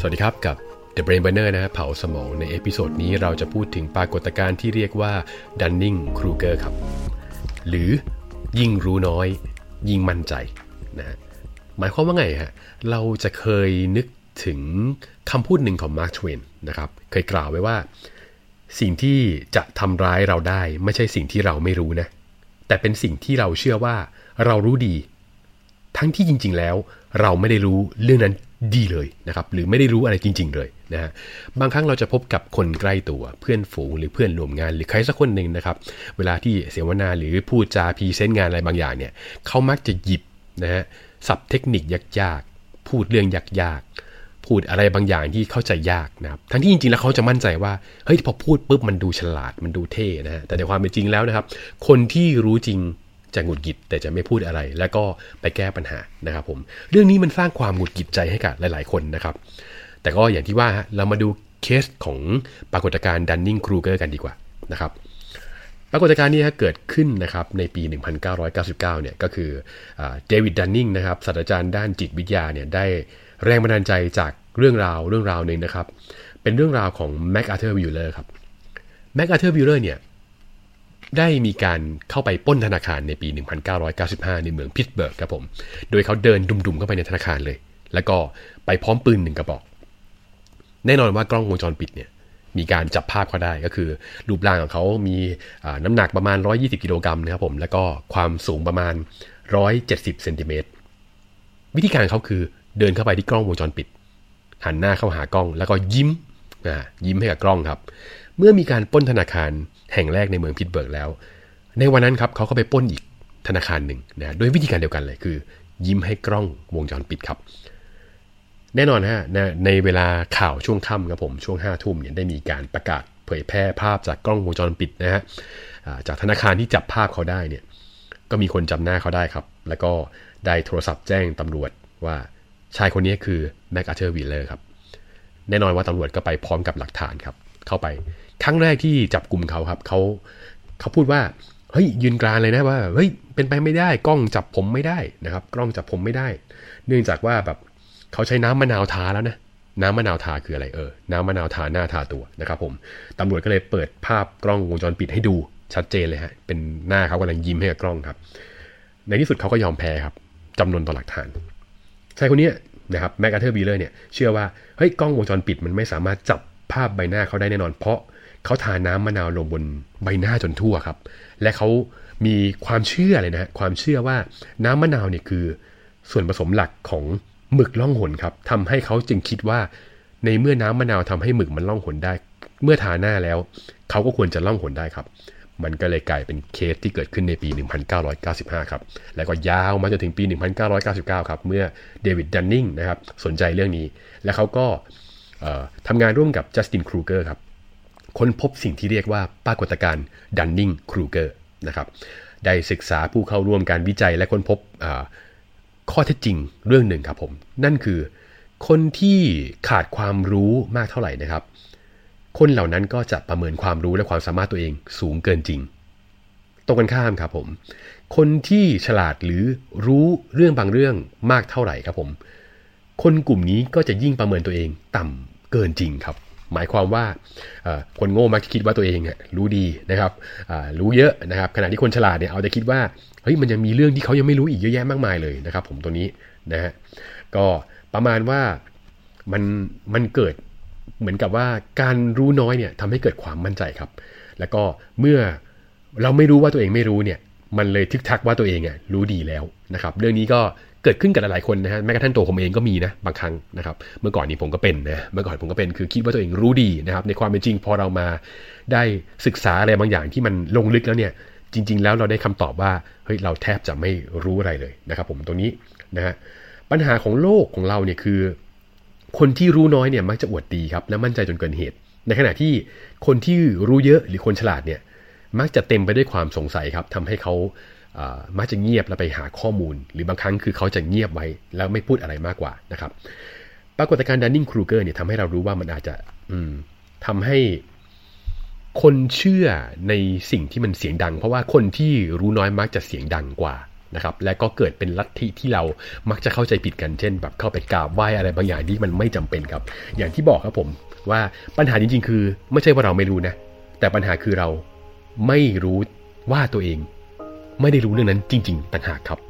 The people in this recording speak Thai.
สวัสดีครับกับ The Brain Burner นะฮะเผาสมองใน episode นี้เราจะพูดถึงปรากฏการณ์ที่เรียกว่า Dunning Kruger ครับ หรือยิ่งรู้น้อย ยิ่งมั่นใจนะฮะหมายความว่าไงฮะ เราจะเคยนึกถึงคำพูดหนึ่งของ Mark Twain นะครับ เคยกล่าวไว้ว่า สิ่งที่จะทำร้ายเราได้ ไม่ใช่สิ่งที่เราไม่รู้นะ แต่เป็นสิ่งที่เราเชื่อว่าเรารู้ดี ทั้งที่จริง ๆ แล้ว เราไม่ได้รู้เรื่องนั้น ดีเลยนะครับหรือไม่ได้รู้อะไรจริง ๆ เลยนะฮะบางครั้งเราจะพบกับคนใกล้ตัวเพื่อนฝูงหรือเพื่อนร่วมงานหรือใครสักคนหนึ่งนะครับ เวลาที่เสวนาหรือพูดจา present งานอะไรบางอย่างเนี่ยเขามักจะหยิบนะฮะศัพท์เทคนิคยากๆ พูดเรื่องยากๆ พูดอะไรบางอย่างที่เข้าใจยากนะครับทั้งที่จริงๆแล้วเขาจะมั่นใจว่าเฮ้ยพอพูดปุ๊บมันดูฉลาดมันดูเท่นะฮะแต่ในความเป็นจริงแล้วนะครับ คนที่รู้จริง จะหงุดหงิดแต่จะไม่พูดอะไร แล้วก็ไปแก้ปัญหานะครับผมเรื่องนี้มันสร้างความหงุดหงิดใจให้กับหลาย ๆ คนนะครับ แต่ก็อย่างที่ว่าฮะเรามาดูเคสของปรากฏการณ์ดันนิงครูเกอร์กันดีกว่านะครับปรากฏการณ์นี้เกิดขึ้นนะครับในปี 1999 เนี่ยก็คือเดวิดดันนิงนะครับศาสตราจารย์ด้านจิตวิทยาเนี่ยได้แรงบันดาลใจจากเรื่องราวเรื่องราวหนึ่งนะครับ เป็นเรื่องราวของแม็กอาเธอร์วิลเลอร์ครับแม็กอาเธอร์วิลเลอร์เนี่ย ได้มีการเข้าไปปล้นธนาคารในปี 1995 ในเมืองพิตสเบิร์กครับผม โดยเขาเดินดุมๆเข้าไปในธนาคารเลย แล้วก็ไปพร้อมปืนหนึ่งกระบอก แน่นอนว่ากล้องวงจรปิดเนี่ยมีการจับภาพเขาได้ก็คือ รูปร่างของเขามีน้ำหนักประมาณ 120 กิโลกรัมนะครับผม แล้วก็ความสูงประมาณ 170 เซนติเมตร วิธีการเขาคือเดินเข้าไปที่กล้องวงจรปิด หันหน้าเข้าหากล้องแล้วก็ยิ้มยิ้มให้กับกล้องครับ เมื่อมีการป้นธนาคารแห่งแรกในเมืองพิตเบิร์กแล้ว ในวันนั้นครับเขาก็ไปป้นอีกธนาคารหนึ่งนะโดยวิธีการเดียวกันเลยคือ ยิ้มให้กล้องวงจรปิดครับ แน่นอนฮะในเวลาข่าวช่วงค่ำครับผมช่วงห้าทุ่มเนี่ยได้มีการประกาศเผยแพร่ภาพจากกล้องวงจรปิดนะฮะจากธนาคารที่จับภาพเขาได้เนี่ยก็มีคนจำหน้าเขาได้ครับ แล้วก็ได้โทรศัพท์แจ้งตำรวจว่าชายคนนี้คือแม็กอาเธอร์วิลเลอร์ครับแน่นอนว่าตำรวจก็ไปพร้อมกับหลักฐานครับ เข้าไป ครั้งแรกที่จับกลุ่มเขาครับเขาเขาพูดว่าเฮ้ยยืนกรานเลยนะว่าเฮ้ยเป็นไปไม่ได้กล้องจับผมไม่ได้นะครับ กล้องจับผมไม่ได้ เนื่องจากว่าแบบเขาใช้น้ำมะนาวทาแล้วนะน้ำมะนาวทาคืออะไรเออ น้ำมะนาวทาหน้าทาตัวนะครับผมตำรวจก็เลยเปิดภาพกล้องวงจรปิดให้ดูชัดเจนเลยฮะ เป็นหน้าเขากำลังยิ้มให้กับกล้องครับ ในที่สุดเขาก็ยอมแพ้ครับจำนวนต่อหลักฐานชายคนนี้นะครับแมกอาเธอร์บีเลอร์เนี่ยเชื่อว่าเฮ้ยกล้องวงจรปิดมันไม่สามารถจับ ภาพใบหน้าเขาได้แน่นอน เพราะเขาทาน้ำมะนาวลงบนใบหน้าจนทั่วครับ และเขามีความเชื่อเลยนะความเชื่อว่าน้ำมะนาวเนี่ยคือ ส่วนผสมหลักของหมึกล่องหนครับทำให้เขาจึงคิดว่า ในเมื่อน้ำมะนาวทำให้หมึกมันล่องหนได้ เมื่อทาหน้าแล้ว เขาก็ควรจะล่องหนได้ครับ มันก็เลยกลายเป็นเคสที่เกิดขึ้นในปี 1995 ครับ แล้วก็ยาวมาจนถึงปี 1999 ครับ เมื่อเดวิดดันนิงนะครับ สนใจเรื่องนี้ และเขาก็ ทำงานร่วมกับจัสตินครูเกอร์ครับค้นพบสิ่งที่เรียกว่าปรากฏการณ์ดันนิงครูเกอร์นะครับได้ศึกษาผู้เข้าร่วมการวิจัยและค้นพบข้อเท็จจริงเรื่องหนึ่งครับผม นั่นคือคนที่ขาดความรู้มากเท่าไหร่นะครับ คนเหล่านั้นก็จะประเมินความรู้และความสามารถตัวเองสูงเกินจริง ตรงกันข้ามครับผม คนที่ฉลาดหรือรู้เรื่องบางเรื่องมากเท่าไหร่ครับผม คนกลุ่มนี้ก็จะยิ่งประเมินตัวเองต่ำเกินจริงครับ หมายความว่าคนโง่มักจะคิดว่าตัวเองรู้ดีนะครับรู้เยอะนะครับขณะที่คนฉลาดเนี่ยเอาแต่คิดว่าเฮ้ยมันยังมีเรื่องที่เขายังไม่รู้อีกเยอะแยะมากมายเลยนะครับ ผมตัวนี้นะฮะก็ประมาณว่ามันมันเกิดเหมือนกับว่าการรู้น้อยเนี่ยทำให้เกิดความมั่นใจครับ แล้วก็เมื่อเราไม่รู้ว่าตัวเองไม่รู้เนี่ย มันเลยทึกทักว่าตัวเองอะรู้ดีแล้วนะครับ เรื่องนี้ก็เกิดขึ้นกับหลายๆคนนะฮะแม้กระทั่งตัวผมเองก็มีนะบางครั้งนะครับ เมื่อก่อนนี้ผมก็เป็นนะเมื่อก่อนผมก็เป็นคือคิดว่าตัวเองรู้ดีนะครับ ในความเป็นจริงพอเรามาได้ศึกษาอะไรบางอย่างที่มันลงลึกแล้วเนี่ย จริง ๆ แล้วเราได้คำตอบว่าเฮ้ยเราแทบจะไม่รู้อะไรเลยนะครับ ผมตรงนี้นะฮะปัญหาของโลกของเราเนี่ยคือ คนที่รู้น้อยเนี่ยมักจะอวดดีครับและมั่นใจจนเกินเหตุ ในขณะที่คนที่รู้เยอะหรือคนฉลาดเนี่ย มักจะเต็มไปด้วยความสงสัยครับทำให้เขามักจะเงียบแล้วไปหาข้อมูล หรือบางครั้งคือเขาจะเงียบไว้แล้วไม่พูดอะไรมากกว่านะครับ ปรากฏการณ์ดันนิงครูเกอร์เนี่ยทำให้เรารู้ว่ามันอาจจะทำให้คนเชื่อในสิ่งที่มันเสียงดัง เพราะว่าคนที่รู้น้อยมักจะเสียงดังกว่านะครับ และก็เกิดเป็นลัทธิที่เรามักจะเข้าใจผิดกันเช่น แบบเข้าไปกราบไหว้อะไรบางอย่างที่มันไม่จำเป็นครับ อย่างที่บอกครับผมว่าปัญหาจริง ๆ คือ ไม่ใช่ว่าเราไม่รู้นะแต่ปัญหาคือเรา ไม่รู้ว่าตัวเอง ไม่ได้รู้เรื่องนั้นจริง ๆ ต่างหากครับ